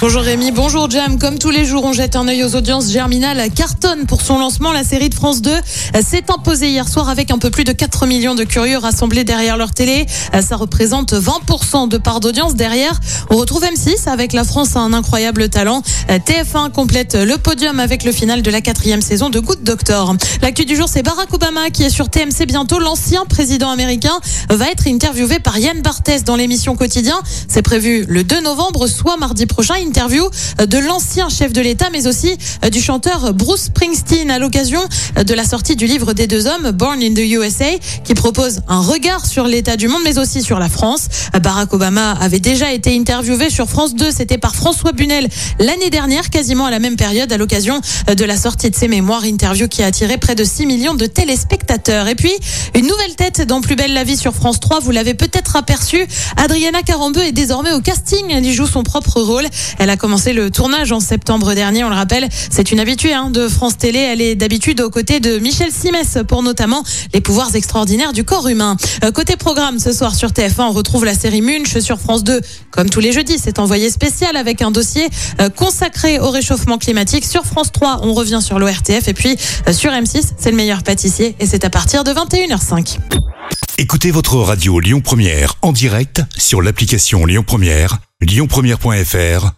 Bonjour Rémi, bonjour Jam. Comme tous les jours, on jette un œil aux audiences. Germinal cartonne pour son lancement. La série de France 2 s'est imposée hier soir avec un peu plus de 4 millions de curieux rassemblés derrière leur télé. Ça représente 20% de part d'audience. Derrière, on retrouve M6 avec La France a un incroyable talent. TF1 complète le podium avec le final de la quatrième saison de Good Doctor. L'actu du jour, c'est Barack Obama qui est sur TMC bientôt. L'ancien président américain va être interviewé par Yann Barthès dans l'émission Quotidien. C'est prévu le 2 novembre, soit mardi prochain interview de l'ancien chef de l'État, mais aussi du chanteur Bruce Springsteen à l'occasion de la sortie du livre des deux hommes, Born in the USA, qui propose un regard sur l'état du monde, mais aussi sur la France. Barack Obama avait déjà été interviewé sur France 2, c'était par François Bunel l'année dernière, quasiment à la même période, à l'occasion de la sortie de ses mémoires, interview qui a attiré près de 6 millions de téléspectateurs. Et puis, une nouvelle tête dans Plus belle la vie sur France 3, vous l'avez peut-être aperçu, Adriana Carambeu est désormais au casting, elle y joue son propre rôle. Elle a commencé le tournage en septembre dernier, on le rappelle. C'est une habituée hein, de France Télé. Elle est d'habitude aux côtés de Michel Simès pour notamment les pouvoirs extraordinaires du corps humain. Euh, côté programme, ce soir sur TF1, on retrouve la série Munch sur France 2. Comme tous les jeudis, c'est envoyé spécial avec un dossier euh, consacré au réchauffement climatique. Sur France 3, on revient sur l'ORTF. Et puis euh, sur M6, c'est le meilleur pâtissier. Et c'est à partir de 21h05. Écoutez votre radio Lyon Première en direct sur l'application Lyon Première, lyonpremière.fr